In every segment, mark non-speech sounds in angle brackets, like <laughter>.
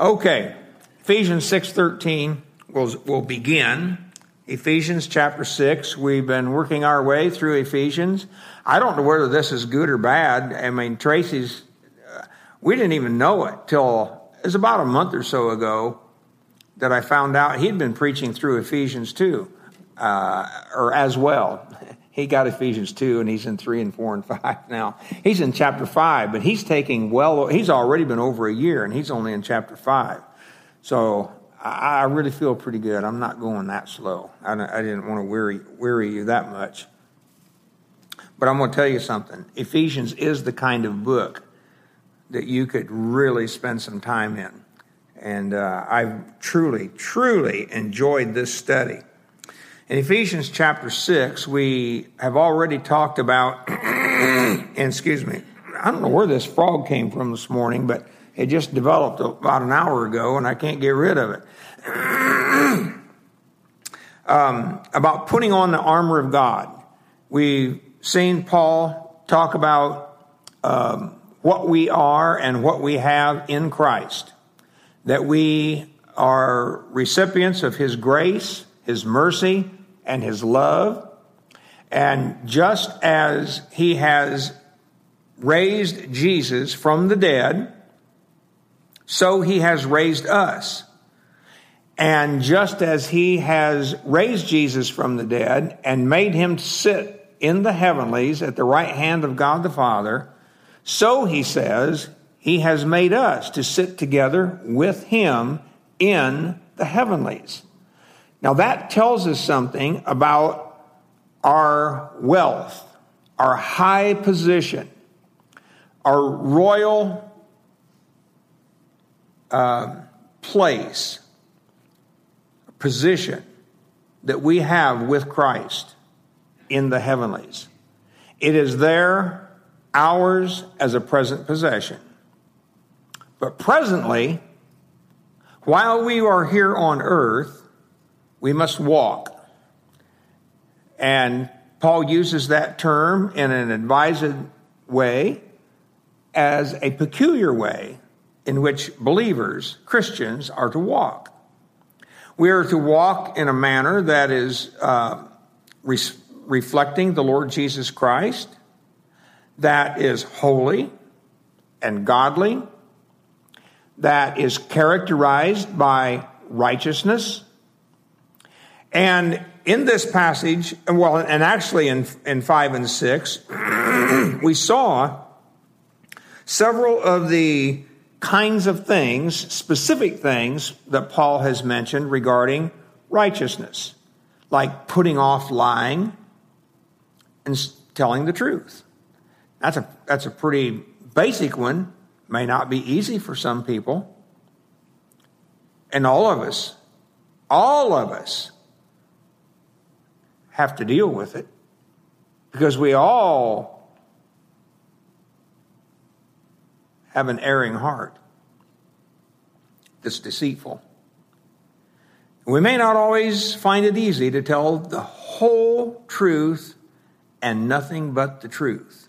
Okay, Ephesians 6.13 will, will begin. Ephesians chapter 6. We've been working our way through Ephesians. I don't know whether this is good or bad. I mean, Tracy's, uh, we didn't even know it till it was about a month or so ago that I found out he'd been preaching through Ephesians 2, uh, or as well. He got Ephesians 2 and he's in 3 and 4 and 5 <laughs> now. He's in chapter 5, but he's taking well, he's already been over a year and he's only in chapter 5. So I, really feel pretty good. I'm not going that slow. I, I didn't want to weary, weary you that much. But I'm going to tell you something. Ephesians is the kind of book that you could really spend some time in. And uh, I've truly, truly enjoyed this study. In Ephesians chapter 6, we have already talked about, <clears throat> and excuse me, I don't know where this frog came from this morning, but it just developed about an hour ago and I can't get rid of it. <clears throat> um, about putting on the armor of God. We've seen Paul talk about um, what we are and what we have in Christ, that we are recipients of his grace his mercy, and his love. And just as he has raised Jesus from the dead, so he has raised us. And just as he has raised Jesus from the dead and made him sit in the heavenlies at the right hand of God the Father, so he says he has made us to sit together with him in the heavenlies. Now, that tells us something about our wealth, our high position, our royal uh, place, position that we have with Christ in the heavenlies. It is there, ours as a present possession. But presently, while we are here on earth, we must walk. And Paul uses that term in an advised way as a peculiar way in which believers, Christians, are to walk. We are to walk in a manner that is uh, re- reflecting the Lord Jesus Christ, that is holy and godly, that is characterized by righteousness and in this passage, well, and actually in, in 5 and 6, <clears throat> we saw several of the kinds of things, specific things that Paul has mentioned regarding righteousness, like putting off lying and telling the truth. That's a, that's a pretty basic one, may not be easy for some people. And all of us, all of us have to deal with it because we all have an erring heart that's deceitful. We may not always find it easy to tell the whole truth and nothing but the truth.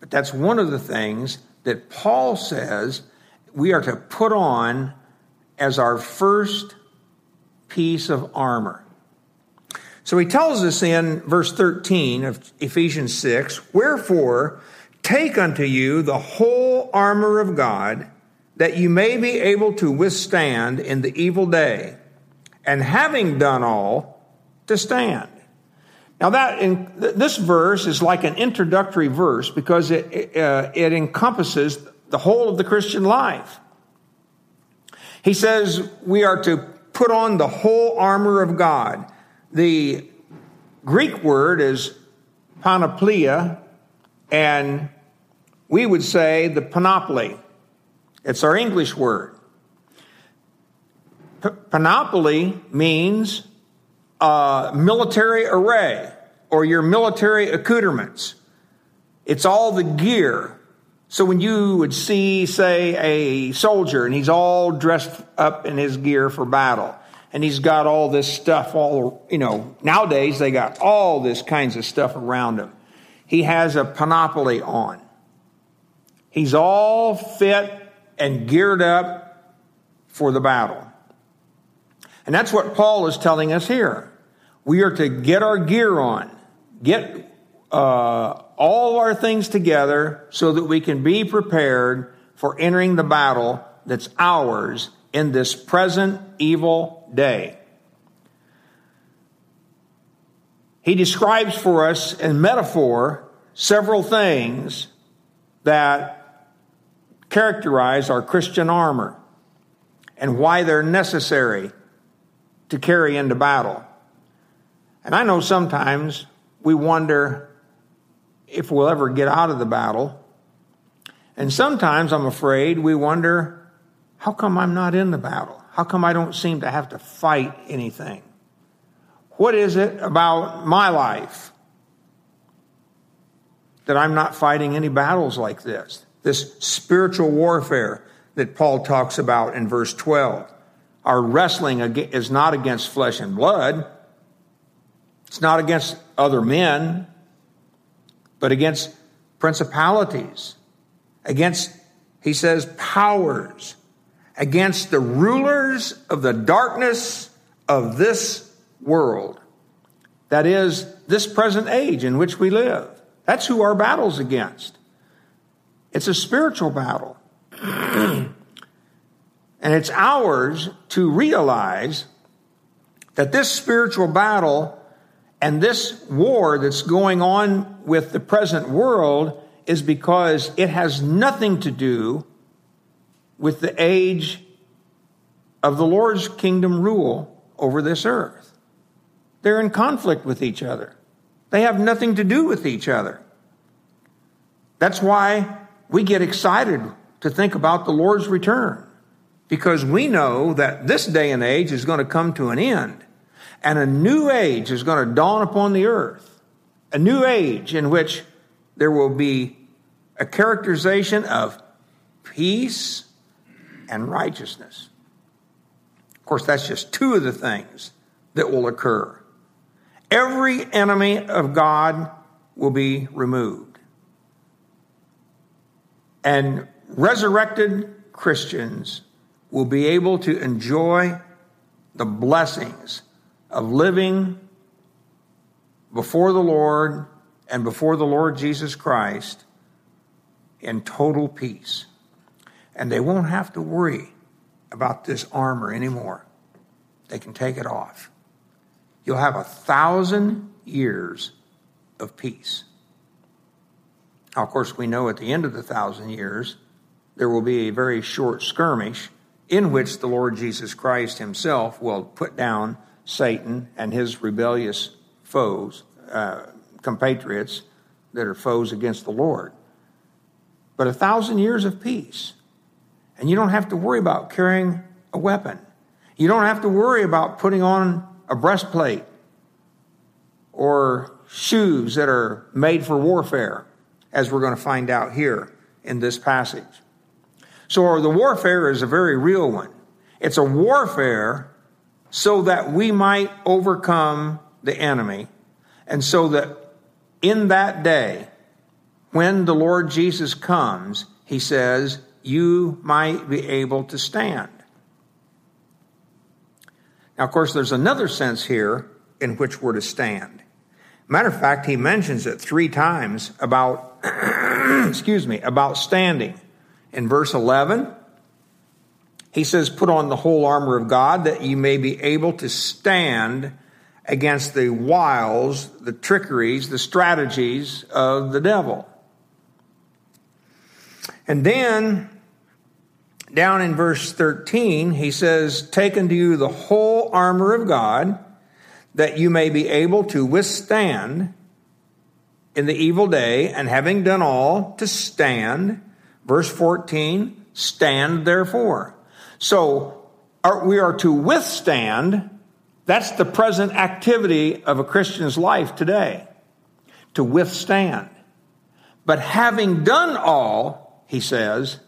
But that's one of the things that Paul says we are to put on as our first piece of armor. So he tells us in verse 13 of Ephesians 6 Wherefore, take unto you the whole armor of God, that you may be able to withstand in the evil day, and having done all, to stand. Now that in, this verse is like an introductory verse because it, uh, it encompasses the whole of the Christian life. He says we are to put on the whole armor of God. The Greek word is panoplia, and we would say the panoply. It's our English word. P- panoply means uh, military array or your military accoutrements. It's all the gear. So when you would see, say, a soldier and he's all dressed up in his gear for battle, and he's got all this stuff all you know nowadays they got all this kinds of stuff around him he has a panoply on he's all fit and geared up for the battle. And that's what Paul is telling us here. We are to get our gear on, get uh, all our things together so that we can be prepared for entering the battle that's ours in this present evil day. He describes for us in metaphor several things that characterize our Christian armor and why they're necessary to carry into battle. And I know sometimes we wonder if we'll ever get out of the battle. And sometimes I'm afraid we wonder, how come I'm not in the battle? How come I don't seem to have to fight anything? What is it about my life that I'm not fighting any battles like this? This spiritual warfare that Paul talks about in verse 12. Our wrestling is not against flesh and blood. It's not against other men, but against principalities, against, he says, powers, against the rulers of the darkness of this world. That is, this present age in which we live. That's who our battle's against. It's a spiritual battle. <clears throat> and it's ours to realize that this spiritual battle and this war that's going on with the present world is because it has nothing to do with the age of the Lord's kingdom rule over this earth. They're in conflict with each other. They have nothing to do with each other. That's why we get excited to think about the Lord's return because we know that this day and age is going to come to an end and a new age is going to dawn upon the earth. A new age in which there will be a characterization of peace and righteousness. Of course, that's just two of the things that will occur. Every enemy of God will be removed. And resurrected Christians will be able to enjoy the blessings of living before the Lord and before the Lord Jesus Christ in total peace. And they won't have to worry about this armor anymore. They can take it off. You'll have a thousand years of peace. Now, of course, we know at the end of the thousand years, there will be a very short skirmish in which the Lord Jesus Christ himself will put down Satan and his rebellious foes, uh, compatriots that are foes against the Lord. But a thousand years of peace. And you don't have to worry about carrying a weapon. You don't have to worry about putting on a breastplate or shoes that are made for warfare, as we're going to find out here in this passage. So the warfare is a very real one. It's a warfare so that we might overcome the enemy, and so that in that day, when the Lord Jesus comes, he says, you might be able to stand. Now, of course, there's another sense here in which we're to stand. Matter of fact, he mentions it three times about, <clears throat> excuse me, about standing. In verse 11, he says, Put on the whole armor of God that you may be able to stand against the wiles, the trickeries, the strategies of the devil. And then, down in verse 13, he says, Take unto you the whole armor of God that you may be able to withstand in the evil day, and having done all, to stand. Verse 14, stand therefore. So are, we are to withstand. That's the present activity of a Christian's life today, to withstand. But having done all, he says,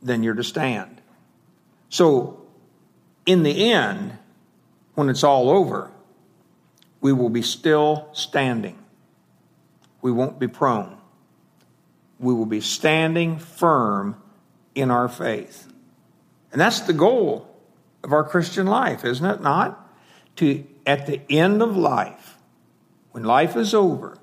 then you're to stand. So in the end, when it's all over, we will be still standing. We won't be prone. We will be standing firm in our faith. And that's the goal of our Christian life, isn't it not? To, at the end of life, when life is over,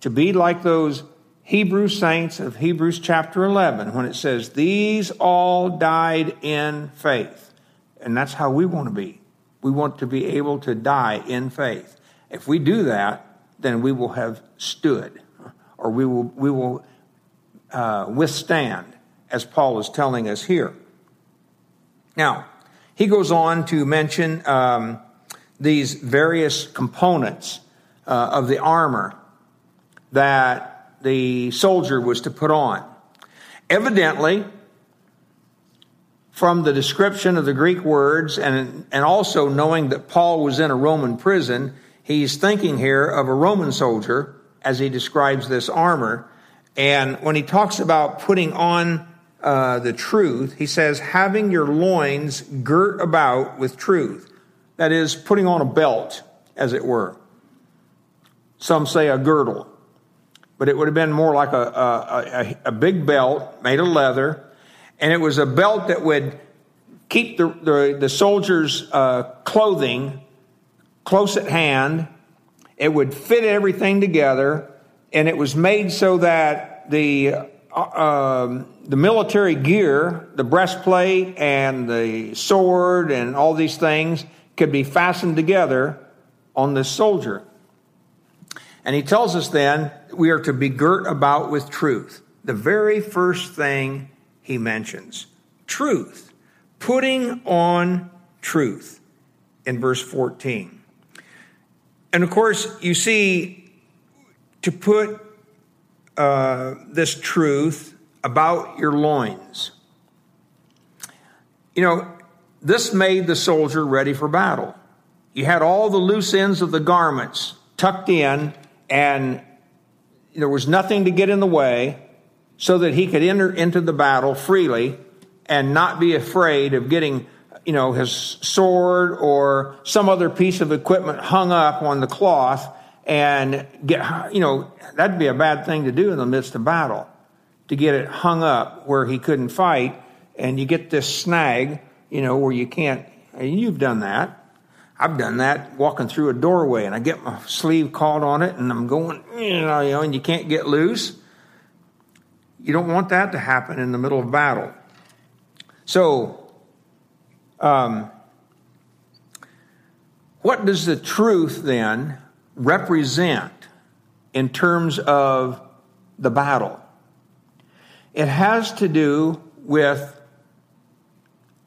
to be like those Hebrew saints of Hebrews chapter 11 when it says, These all died in faith. And that's how we want to be. We want to be able to die in faith. If we do that, then we will have stood, or we will, we will uh, withstand, as Paul is telling us here. Now, he goes on to mention um, these various components uh, of the armor that the soldier was to put on. Evidently, from the description of the Greek words and, and also knowing that Paul was in a Roman prison, he's thinking here of a Roman soldier as he describes this armor. And when he talks about putting on uh, the truth, he says, having your loins girt about with truth. That is, putting on a belt, as it were. Some say a girdle, but it would have been more like a, a, a, a big belt made of leather. And it was a belt that would keep the, the, the soldiers' uh, clothing close at hand. It would fit everything together, and it was made so that the uh, um, the military gear, the breastplate and the sword and all these things could be fastened together on the soldier. And he tells us then we are to be girt about with truth. The very first thing he mentions truth, putting on truth in verse 14. And of course, you see, to put uh, this truth about your loins. You know, this made the soldier ready for battle. You had all the loose ends of the garments tucked in, and there was nothing to get in the way so that he could enter into the battle freely and not be afraid of getting you know his sword or some other piece of equipment hung up on the cloth and get, you know, that'd be a bad thing to do in the midst of battle, to get it hung up where he couldn't fight, and you get this snag, you know, where you can't, and you've done that. I've done that walking through a doorway and I get my sleeve caught on it and I'm going, you know, and you can't get loose. You don't want that to happen in the middle of battle. So, um, what does the truth then represent in terms of the battle? It has to do with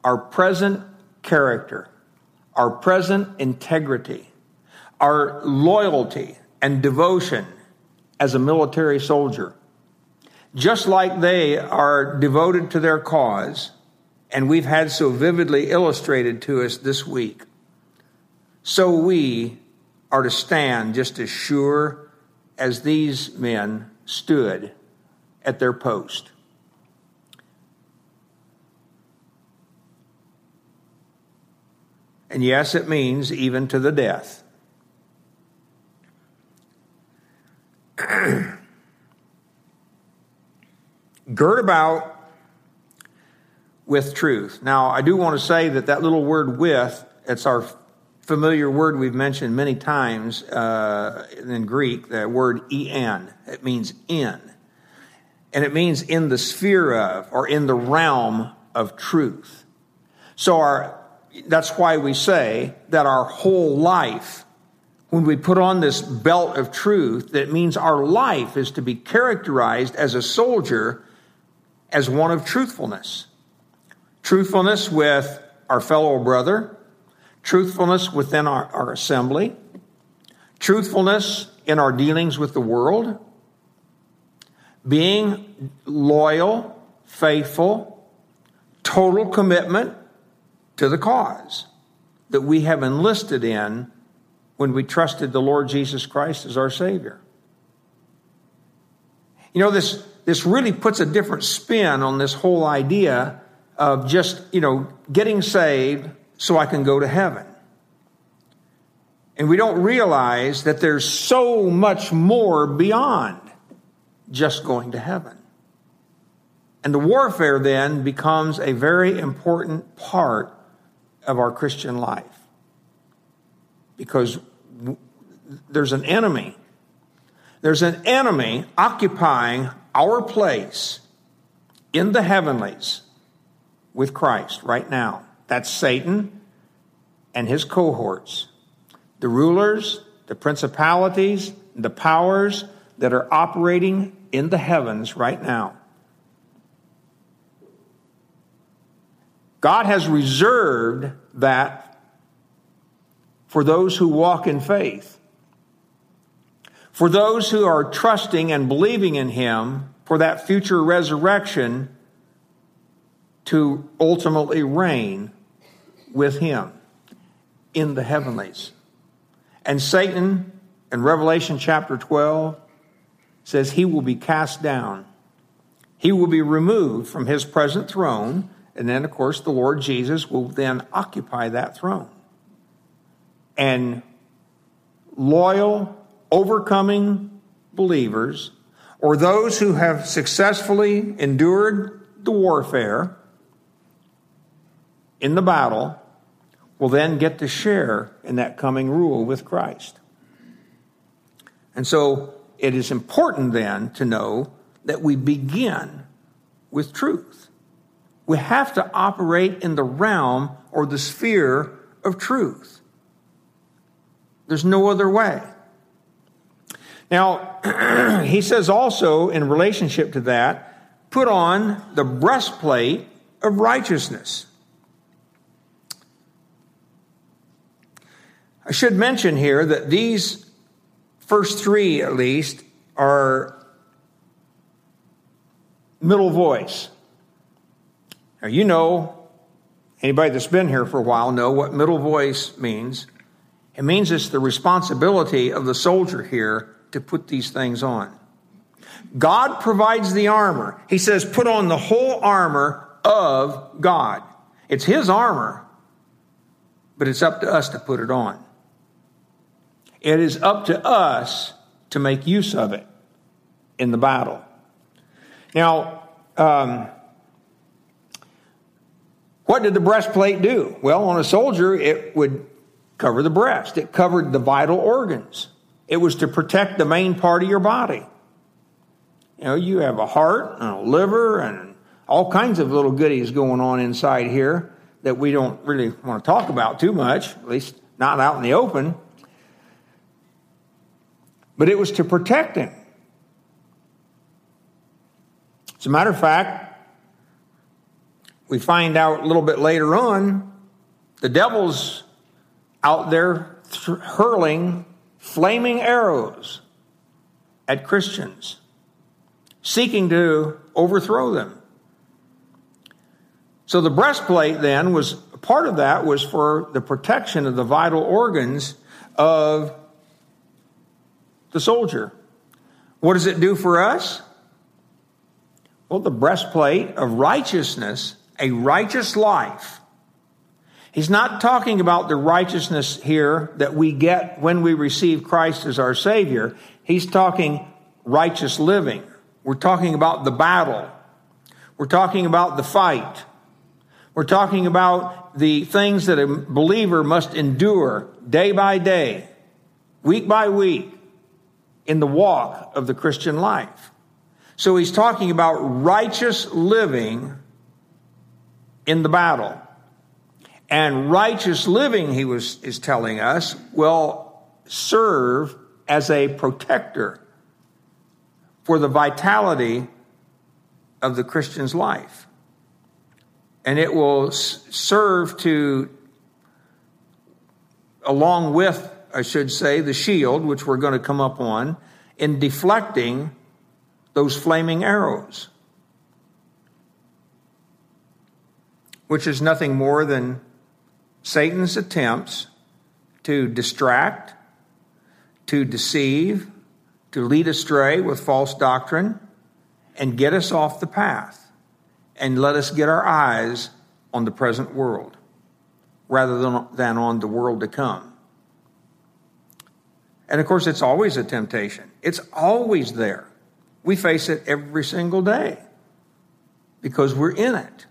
our present character, our present integrity, our loyalty and devotion as a military soldier. Just like they are devoted to their cause, and we've had so vividly illustrated to us this week, so we are to stand just as sure as these men stood at their post. And yes, it means even to the death. <clears throat> Gird about with truth. Now, I do want to say that that little word with, it's our familiar word we've mentioned many times uh, in Greek, the word en. It means in. And it means in the sphere of or in the realm of truth. So our, that's why we say that our whole life, when we put on this belt of truth, that means our life is to be characterized as a soldier as one of truthfulness. Truthfulness with our fellow brother, truthfulness within our, our assembly, truthfulness in our dealings with the world, being loyal, faithful, total commitment to the cause that we have enlisted in when we trusted the Lord Jesus Christ as our Savior. You know, this, this really puts a different spin on this whole idea of just, you know, getting saved, so I can go to heaven. And we don't realize that there's so much more beyond just going to heaven. And the warfare then becomes a very important part of our Christian life because there's an enemy. There's an enemy occupying our place in the heavenlies with Christ right now. That's Satan and his cohorts, the rulers, the principalities, the powers that are operating in the heavens right now. God has reserved that for those who walk in faith. For those who are trusting and believing in Him for that future resurrection to ultimately reign with Him in the heavenlies. And Satan, in Revelation chapter 12, says he will be cast down. He will be removed from his present throne. And then, of course, the Lord Jesus will then occupy that throne. And loyal, overcoming believers, or those who have successfully endured the warfare in the battle, will then get to share in that coming rule with Christ. And so it is important then to know that we begin with truth. We have to operate in the realm or the sphere of truth. There's no other way. Now, <clears throat> he says also in relationship to that, put on the breastplate of righteousness. I should mention here that these first three, at least, are middle voice. Now, you know, anybody that's been here for a while know what middle voice means. It means it's the responsibility of the soldier here to put these things on. God provides the armor. He says, put on the whole armor of God. It's His armor, but it's up to us to put it on. It is up to us to make use of it in the battle. Now, um, what did the breastplate do? Well, on a soldier, it would cover the breast, it covered the vital organs, it was to protect the main part of your body. You know, you have a heart and a liver and all kinds of little goodies going on inside here that we don't really want to talk about too much, at least not out in the open but it was to protect him. As a matter of fact, we find out a little bit later on the devil's out there th- hurling flaming arrows at Christians, seeking to overthrow them. So the breastplate then was part of that was for the protection of the vital organs of the soldier. What does it do for us? Well, the breastplate of righteousness, a righteous life. He's not talking about the righteousness here that we get when we receive Christ as our Savior. He's talking righteous living. We're talking about the battle. We're talking about the fight. We're talking about the things that a believer must endure day by day, week by week, in the walk of the Christian life. So he's talking about righteous living in the battle. And righteous living, he was, is telling us, will serve as a protector for the vitality of the Christian's life. And it will serve to, along with I should say, the shield, which we're going to come up on, in deflecting those flaming arrows, which is nothing more than Satan's attempts to distract, to deceive, to lead astray with false doctrine, and get us off the path, and let us get our eyes on the present world rather than, than on the world to come. And of course, it's always a temptation, it's always there. We face it every single day. because we're in it.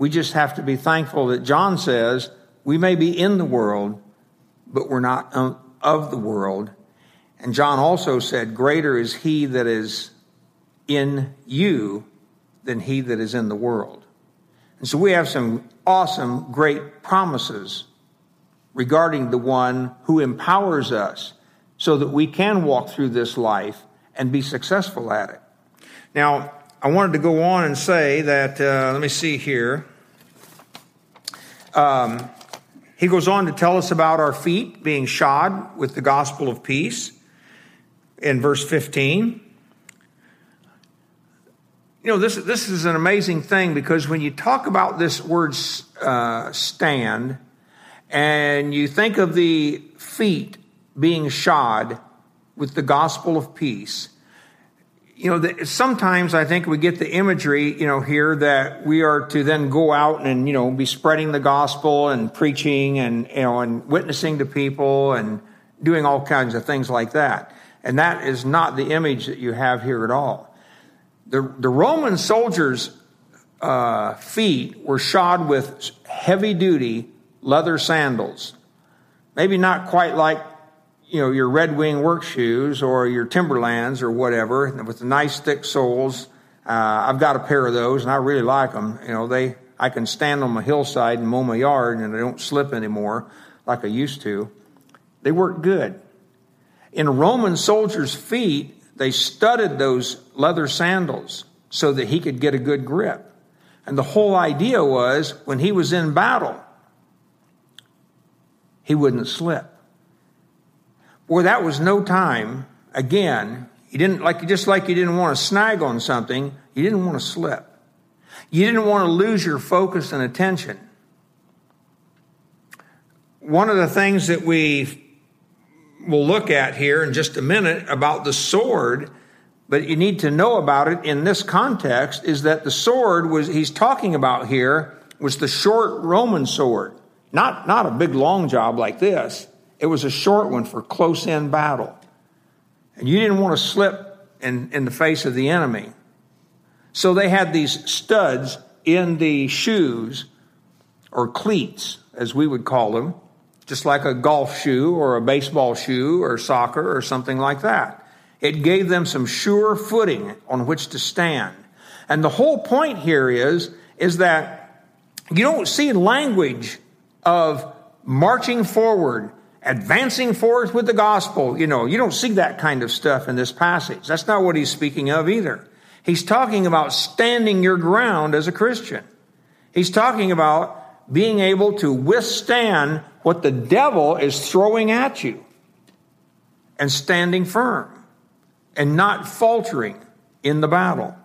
We just have to be thankful that John says we may be in the world, but we're not of the world. And John also said, Greater is he that is in you than he that is in the world. And so we have some awesome, great promises regarding the one who empowers us so that we can walk through this life and be successful at it. Now, I wanted to go on and say that, uh, let me see here. Um, he goes on to tell us about our feet being shod with the gospel of peace in verse 15. You know, this, this is an amazing thing because when you talk about this word uh, stand and you think of the feet being shod with the gospel of peace, you know, the, sometimes I think we get the imagery, you know, here that we are to then go out and, you know, be spreading the gospel and preaching and, you know, and witnessing to people and doing all kinds of things like that. And that is not the image that you have here at all. The, the Roman soldiers' uh, feet were shod with heavy duty leather sandals. Maybe not quite like you know, your Red Wing work shoes or your Timberlands or whatever with the nice thick soles. Uh, I've got a pair of those and I really like them. You know, they, I can stand on my hillside and mow my yard and I don't slip anymore like I used to. They work good. In Roman soldier's feet, they studded those leather sandals so that he could get a good grip. And the whole idea was when he was in battle, he wouldn't slip. Boy, that was no time. Again, you didn't like just like you didn't want to snag on something, you didn't want to slip. You didn't want to lose your focus and attention. One of the things that we will look at here in just a minute about the sword, but you need to know about it in this context, is that the sword was he's talking about here was the short Roman sword. Not, not a big long job like this. It was a short one for close in battle. And you didn't want to slip in, in the face of the enemy. So they had these studs in the shoes, or cleats, as we would call them, just like a golf shoe or a baseball shoe or soccer or something like that. It gave them some sure footing on which to stand. And the whole point here is, is that you don't see language of marching forward advancing forth with the gospel. You know, you don't see that kind of stuff in this passage. That's not what he's speaking of either. He's talking about standing your ground as a Christian. He's talking about being able to withstand what the devil is throwing at you and standing firm and not faltering in the battle.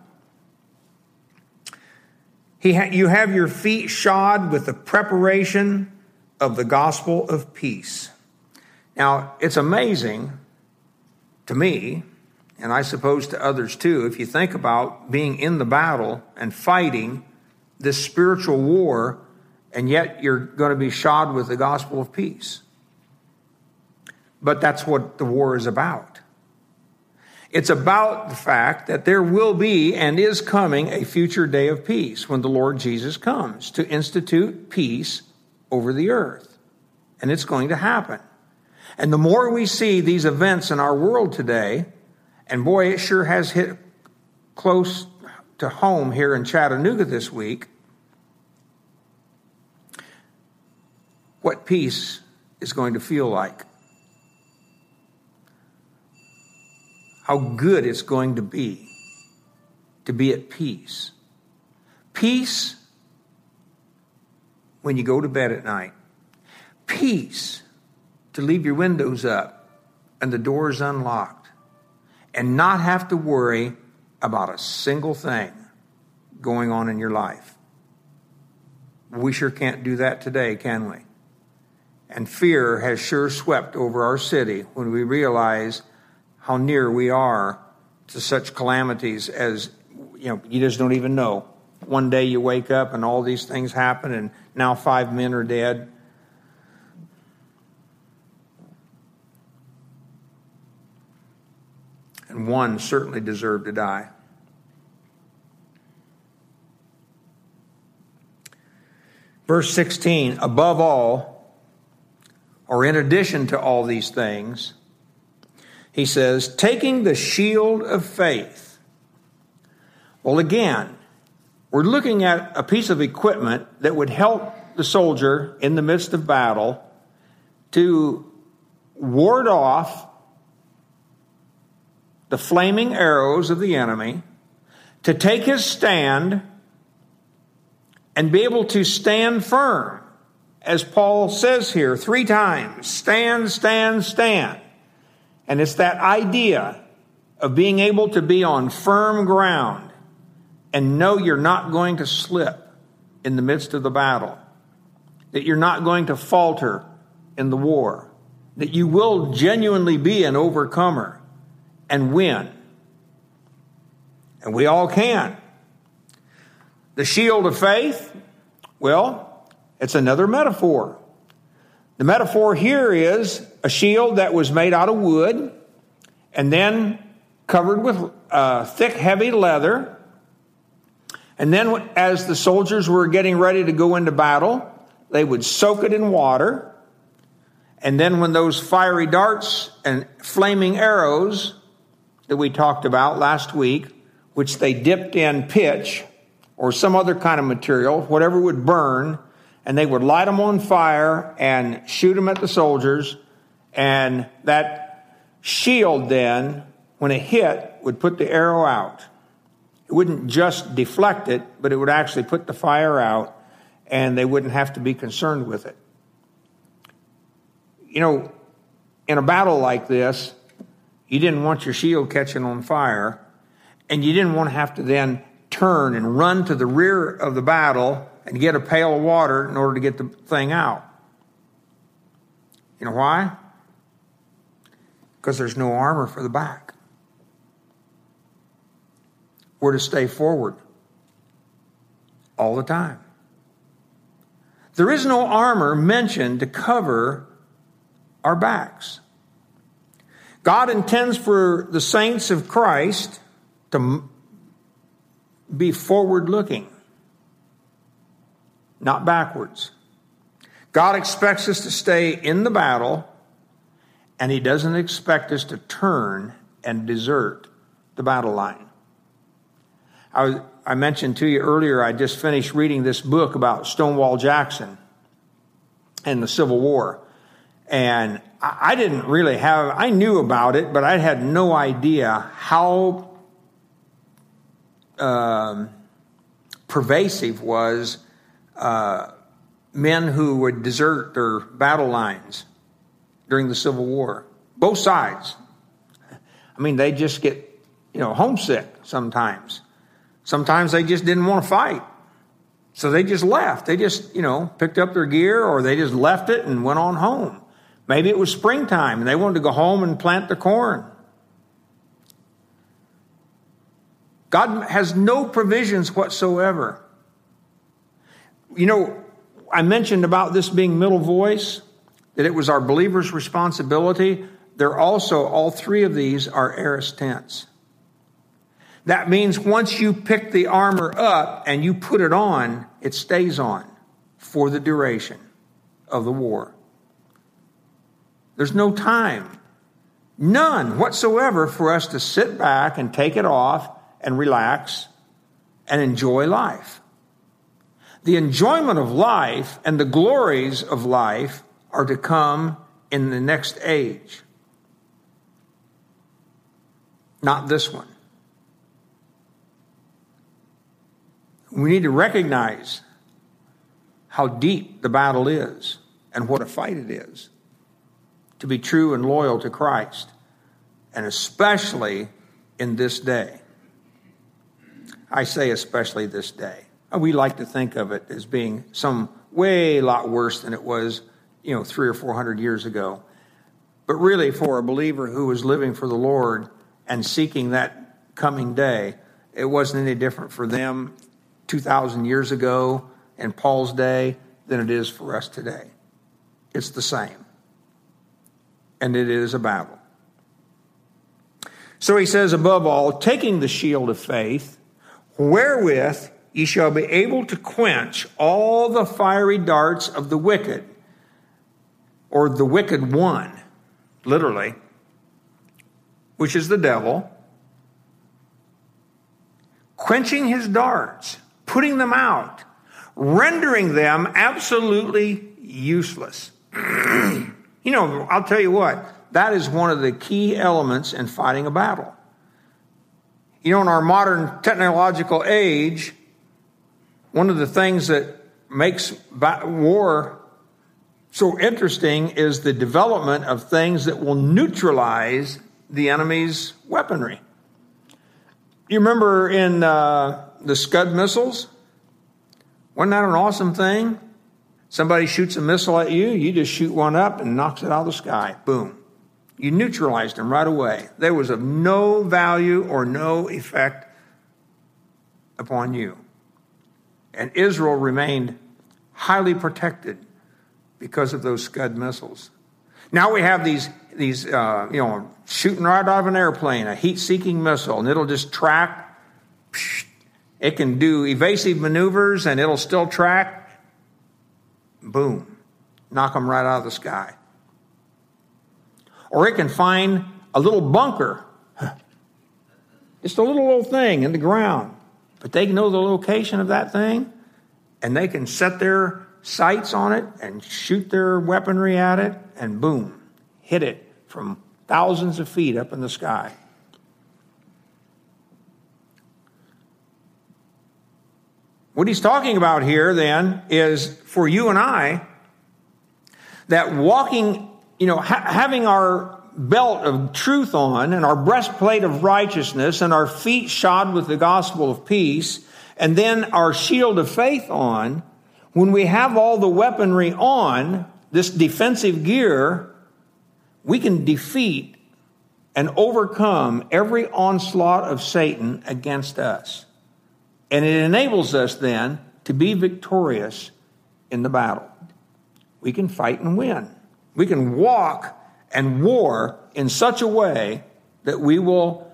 Ha- you have your feet shod with the preparation of the gospel of peace. Now, it's amazing to me, and I suppose to others too, if you think about being in the battle and fighting this spiritual war, and yet you're going to be shod with the gospel of peace. But that's what the war is about. It's about the fact that there will be and is coming a future day of peace when the Lord Jesus comes to institute peace over the earth. And it's going to happen. And the more we see these events in our world today, and boy, it sure has hit close to home here in Chattanooga this week, what peace is going to feel like. How good it's going to be to be at peace. Peace when you go to bed at night. Peace to leave your windows up and the doors unlocked and not have to worry about a single thing going on in your life. We sure can't do that today, can we? And fear has sure swept over our city when we realize how near we are to such calamities as, you know, you just don't even know. One day you wake up and all these things happen, and now five men are dead. And one certainly deserved to die. Verse 16, above all, or in addition to all these things, he says, taking the shield of faith. Well, again, we're looking at a piece of equipment that would help the soldier in the midst of battle to ward off the flaming arrows of the enemy, to take his stand and be able to stand firm, as Paul says here three times stand, stand, stand. And it's that idea of being able to be on firm ground and know you're not going to slip in the midst of the battle, that you're not going to falter in the war, that you will genuinely be an overcomer and win. And we all can. The shield of faith, well, it's another metaphor. The metaphor here is a shield that was made out of wood and then covered with uh, thick, heavy leather. And then, as the soldiers were getting ready to go into battle, they would soak it in water. And then, when those fiery darts and flaming arrows that we talked about last week, which they dipped in pitch or some other kind of material, whatever would burn, and they would light them on fire and shoot them at the soldiers. And that shield then, when it hit, would put the arrow out. It wouldn't just deflect it, but it would actually put the fire out, and they wouldn't have to be concerned with it. You know, in a battle like this, you didn't want your shield catching on fire, and you didn't want to have to then turn and run to the rear of the battle and get a pail of water in order to get the thing out. You know why? Because there's no armor for the back. We're to stay forward all the time. There is no armor mentioned to cover our backs. God intends for the saints of Christ to be forward looking, not backwards. God expects us to stay in the battle, and He doesn't expect us to turn and desert the battle line. I, was, I mentioned to you earlier, I just finished reading this book about Stonewall Jackson and the Civil War. And I didn't really have, I knew about it, but I had no idea how um, pervasive was uh, men who would desert their battle lines during the Civil War. Both sides. I mean, they just get, you know, homesick sometimes. Sometimes they just didn't want to fight. So they just left. They just, you know, picked up their gear or they just left it and went on home. Maybe it was springtime and they wanted to go home and plant the corn. God has no provisions whatsoever. You know, I mentioned about this being middle voice, that it was our believers' responsibility. They're also, all three of these are aorist tense. That means once you pick the armor up and you put it on, it stays on for the duration of the war. There's no time, none whatsoever, for us to sit back and take it off and relax and enjoy life. The enjoyment of life and the glories of life are to come in the next age, not this one. We need to recognize how deep the battle is and what a fight it is to be true and loyal to Christ, and especially in this day. I say especially this day. Uh, we like to think of it as being some way lot worse than it was, you know, three or four hundred years ago. But really, for a believer who was living for the Lord and seeking that coming day, it wasn't any different for them 2,000 years ago in Paul's day than it is for us today. It's the same. And it is a battle. So he says, above all, taking the shield of faith, wherewith ye shall be able to quench all the fiery darts of the wicked, or the wicked one, literally, which is the devil, quenching his darts, putting them out, rendering them absolutely useless. <clears throat> you know, I'll tell you what, that is one of the key elements in fighting a battle. You know, in our modern technological age, one of the things that makes war so interesting is the development of things that will neutralize the enemy's weaponry. You remember in uh, the Scud missiles? Wasn't that an awesome thing? Somebody shoots a missile at you, you just shoot one up and knocks it out of the sky. Boom. You neutralized them right away. There was of no value or no effect upon you. And Israel remained highly protected because of those Scud missiles. Now we have these, these uh, you know, shooting right out of an airplane, a heat seeking missile, and it'll just track. It can do evasive maneuvers and it'll still track. Boom. Knock them right out of the sky. Or it can find a little bunker, <laughs> just a little old thing in the ground. But they know the location of that thing and they can set their sights on it and shoot their weaponry at it and boom, hit it from thousands of feet up in the sky. What he's talking about here then is for you and I that walking, you know, ha- having our belt of truth on and our breastplate of righteousness and our feet shod with the gospel of peace and then our shield of faith on, when we have all the weaponry on, this defensive gear, we can defeat and overcome every onslaught of Satan against us. And it enables us then to be victorious in the battle. We can fight and win. We can walk and war in such a way that we will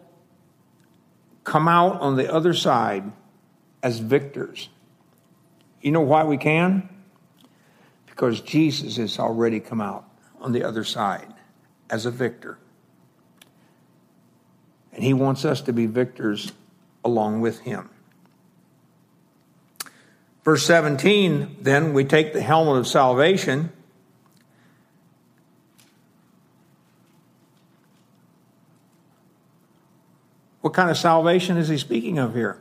come out on the other side as victors. You know why we can? Because Jesus has already come out on the other side as a victor. And he wants us to be victors along with him. Verse 17, then we take the helmet of salvation. What kind of salvation is he speaking of here?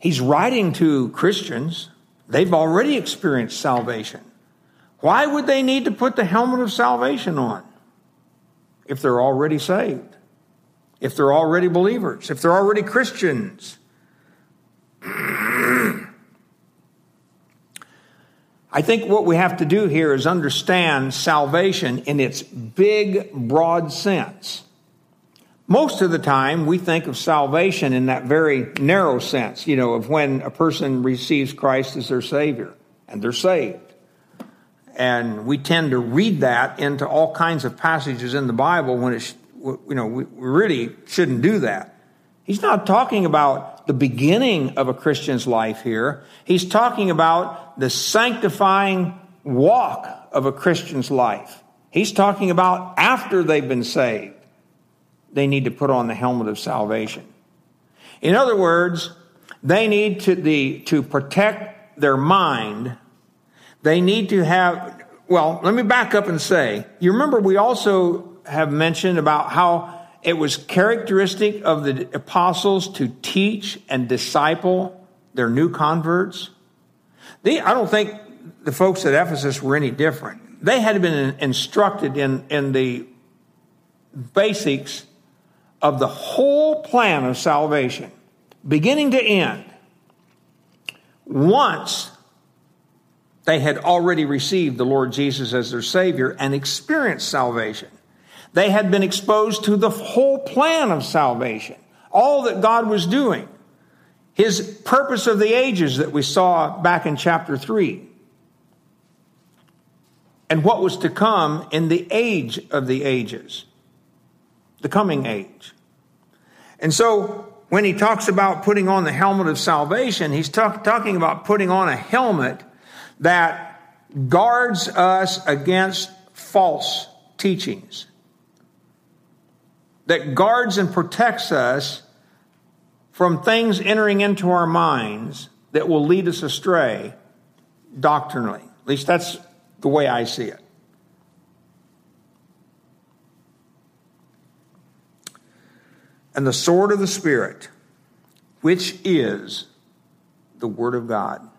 He's writing to Christians. They've already experienced salvation. Why would they need to put the helmet of salvation on if they're already saved? If they're already believers? If they're already Christians? <clears throat> I think what we have to do here is understand salvation in its big, broad sense. Most of the time, we think of salvation in that very narrow sense, you know, of when a person receives Christ as their Savior and they're saved. And we tend to read that into all kinds of passages in the Bible when it's, you know, we really shouldn't do that. He's not talking about the beginning of a Christian's life here. He's talking about the sanctifying walk of a Christian's life. He's talking about after they've been saved they need to put on the helmet of salvation. In other words, they need to, the, to protect their mind. They need to have, well, let me back up and say, you remember we also have mentioned about how it was characteristic of the apostles to teach and disciple their new converts. They, I don't think the folks at Ephesus were any different. They had been instructed in, in the basics of the whole plan of salvation, beginning to end, once they had already received the Lord Jesus as their Savior and experienced salvation. They had been exposed to the whole plan of salvation, all that God was doing, His purpose of the ages that we saw back in chapter 3, and what was to come in the age of the ages. The coming age. And so when he talks about putting on the helmet of salvation, he's talk, talking about putting on a helmet that guards us against false teachings, that guards and protects us from things entering into our minds that will lead us astray doctrinally. At least that's the way I see it. and the sword of the Spirit, which is the Word of God.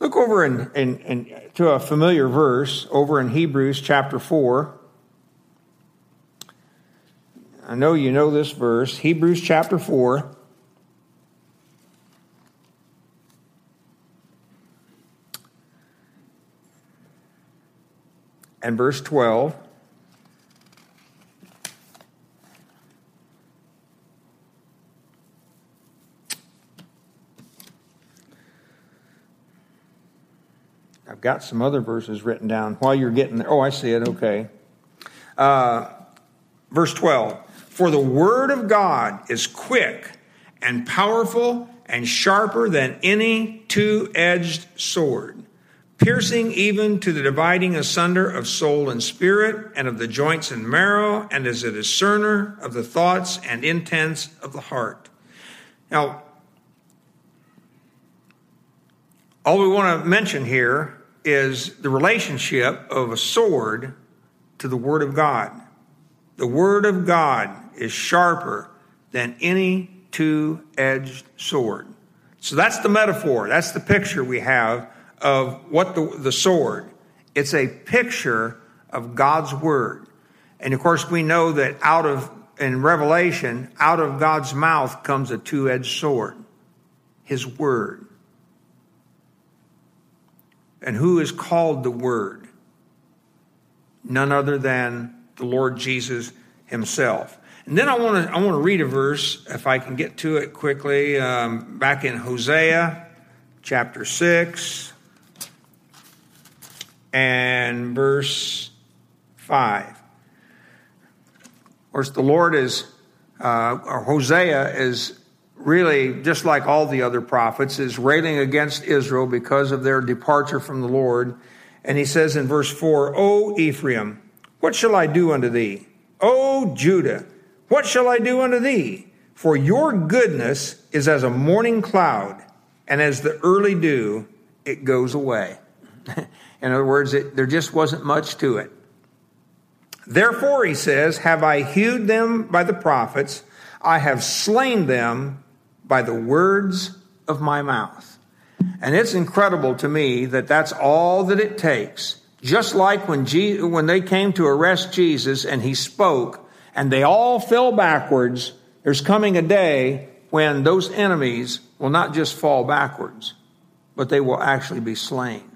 Look over in, in, in, to a familiar verse over in Hebrews chapter 4. I know you know this verse, Hebrews chapter 4. And verse 12. I've got some other verses written down while you're getting there. Oh, I see it. Okay. Uh, verse 12 For the word of God is quick and powerful and sharper than any two edged sword, piercing even to the dividing asunder of soul and spirit, and of the joints and marrow, and is a discerner of the thoughts and intents of the heart. Now, all we want to mention here is the relationship of a sword to the Word of God. The Word of God is sharper than any two edged sword. So that's the metaphor, that's the picture we have of what the, the sword. It's a picture of God's Word. And of course, we know that out of, in Revelation, out of God's mouth comes a two edged sword, His Word and who is called the Word? None other than the Lord Jesus Himself. And then I want to I want to read a verse if I can get to it quickly. Um, back in Hosea, chapter six, and verse five. Of course, the Lord is, uh, or Hosea is really, just like all the other prophets, is railing against Israel because of their departure from the Lord. And he says in verse 4, O Ephraim, what shall I do unto thee? O Judah, what shall I do unto thee? For your goodness is as a morning cloud, and as the early dew, it goes away. <laughs> in other words, it, there just wasn't much to it. Therefore, he says, Have I hewed them by the prophets? I have slain them by the words of my mouth. And it's incredible to me that that's all that it takes. Just like when, Je- when they came to arrest Jesus and he spoke and they all fell backwards, there's coming a day when those enemies will not just fall backwards, but they will actually be slain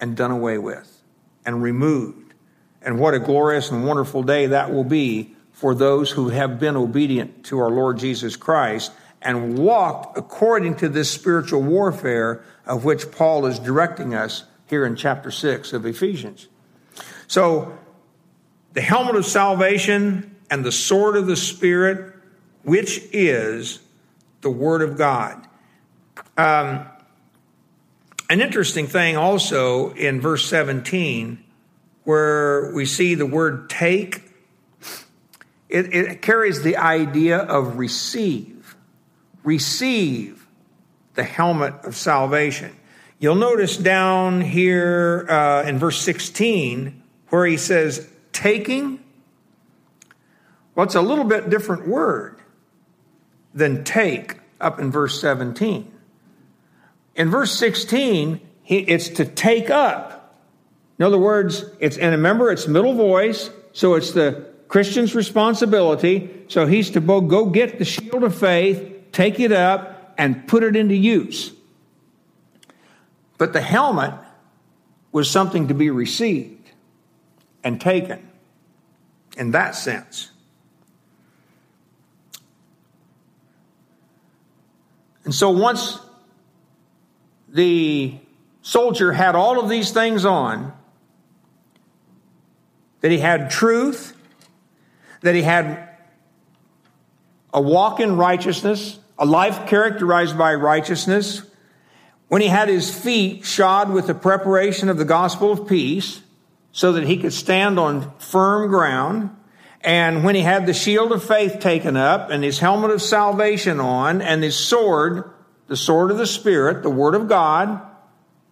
and done away with and removed. And what a glorious and wonderful day that will be for those who have been obedient to our Lord Jesus Christ and walked according to this spiritual warfare of which Paul is directing us here in chapter 6 of Ephesians. So, the helmet of salvation and the sword of the Spirit, which is the Word of God. Um, an interesting thing also in verse 17, where we see the word take it, it carries the idea of receive. Receive the helmet of salvation. You'll notice down here uh, in verse 16 where he says taking. Well, it's a little bit different word than take up in verse 17. In verse 16, he, it's to take up. In other words, it's, and remember, it's middle voice, so it's the Christian's responsibility. So he's to go get the shield of faith, take it up, and put it into use. But the helmet was something to be received and taken in that sense. And so once the soldier had all of these things on, that he had truth, that he had a walk in righteousness, a life characterized by righteousness, when he had his feet shod with the preparation of the gospel of peace, so that he could stand on firm ground, and when he had the shield of faith taken up, and his helmet of salvation on, and his sword, the sword of the Spirit, the word of God,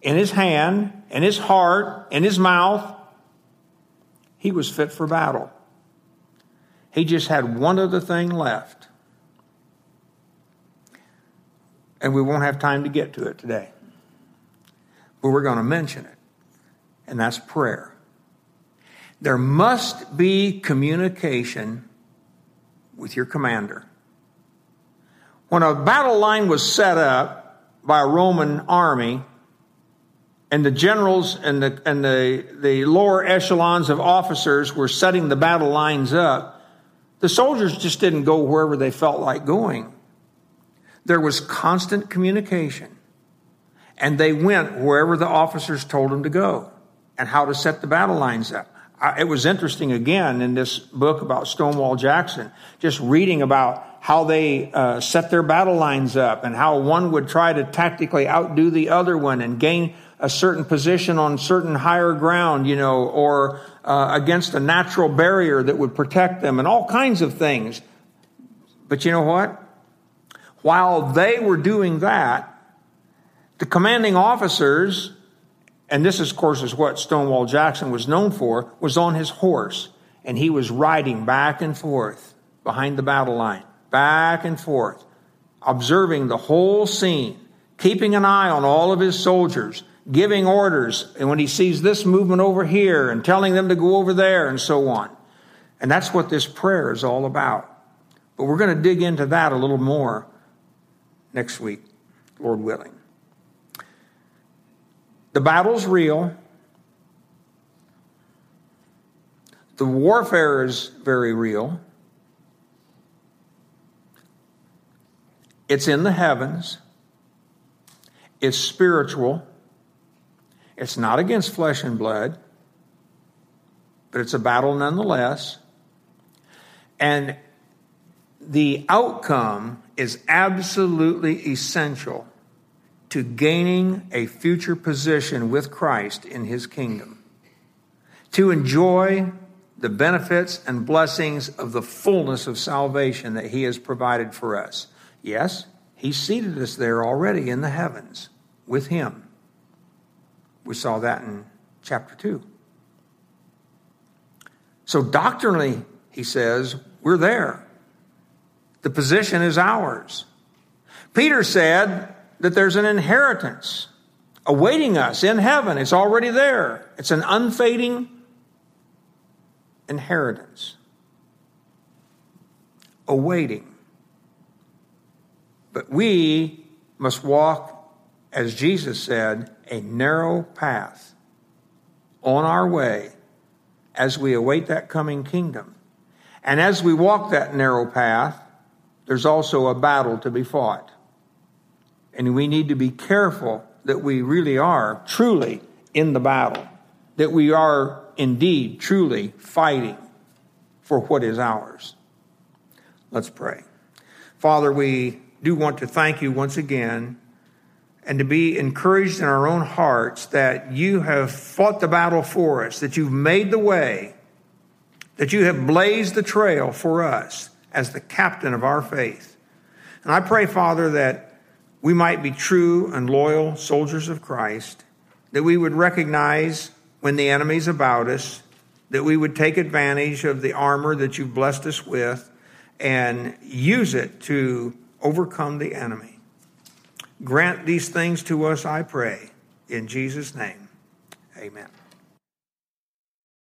in his hand, in his heart, in his mouth, he was fit for battle. He just had one other thing left. And we won't have time to get to it today. But we're going to mention it. And that's prayer. There must be communication with your commander. When a battle line was set up by a Roman army, and the generals and the, and the, the lower echelons of officers were setting the battle lines up, the soldiers just didn't go wherever they felt like going. There was constant communication, and they went wherever the officers told them to go and how to set the battle lines up. It was interesting again in this book about Stonewall Jackson, just reading about how they uh, set their battle lines up and how one would try to tactically outdo the other one and gain a certain position on certain higher ground, you know, or uh, against a natural barrier that would protect them and all kinds of things. But you know what? While they were doing that, the commanding officers, and this, of course, is what Stonewall Jackson was known for, was on his horse and he was riding back and forth behind the battle line, back and forth, observing the whole scene, keeping an eye on all of his soldiers giving orders, and when he sees this movement over here and telling them to go over there and so on. And that's what this prayer is all about. But we're going to dig into that a little more next week, Lord willing. The battle's real. The warfare is very real. It's in the heavens. It's spiritual. It's not against flesh and blood, but it's a battle nonetheless. And the outcome is absolutely essential to gaining a future position with Christ in his kingdom, to enjoy the benefits and blessings of the fullness of salvation that he has provided for us. Yes, he seated us there already in the heavens with him. We saw that in chapter 2. So, doctrinally, he says, we're there. The position is ours. Peter said that there's an inheritance awaiting us in heaven. It's already there, it's an unfading inheritance. Awaiting. But we must walk, as Jesus said, a narrow path on our way as we await that coming kingdom. And as we walk that narrow path, there's also a battle to be fought. And we need to be careful that we really are truly in the battle, that we are indeed truly fighting for what is ours. Let's pray. Father, we do want to thank you once again and to be encouraged in our own hearts that you have fought the battle for us, that you've made the way, that you have blazed the trail for us as the captain of our faith. And I pray, Father, that we might be true and loyal soldiers of Christ, that we would recognize when the enemy's about us, that we would take advantage of the armor that you've blessed us with and use it to overcome the enemy. Grant these things to us, I pray. In Jesus' name, amen.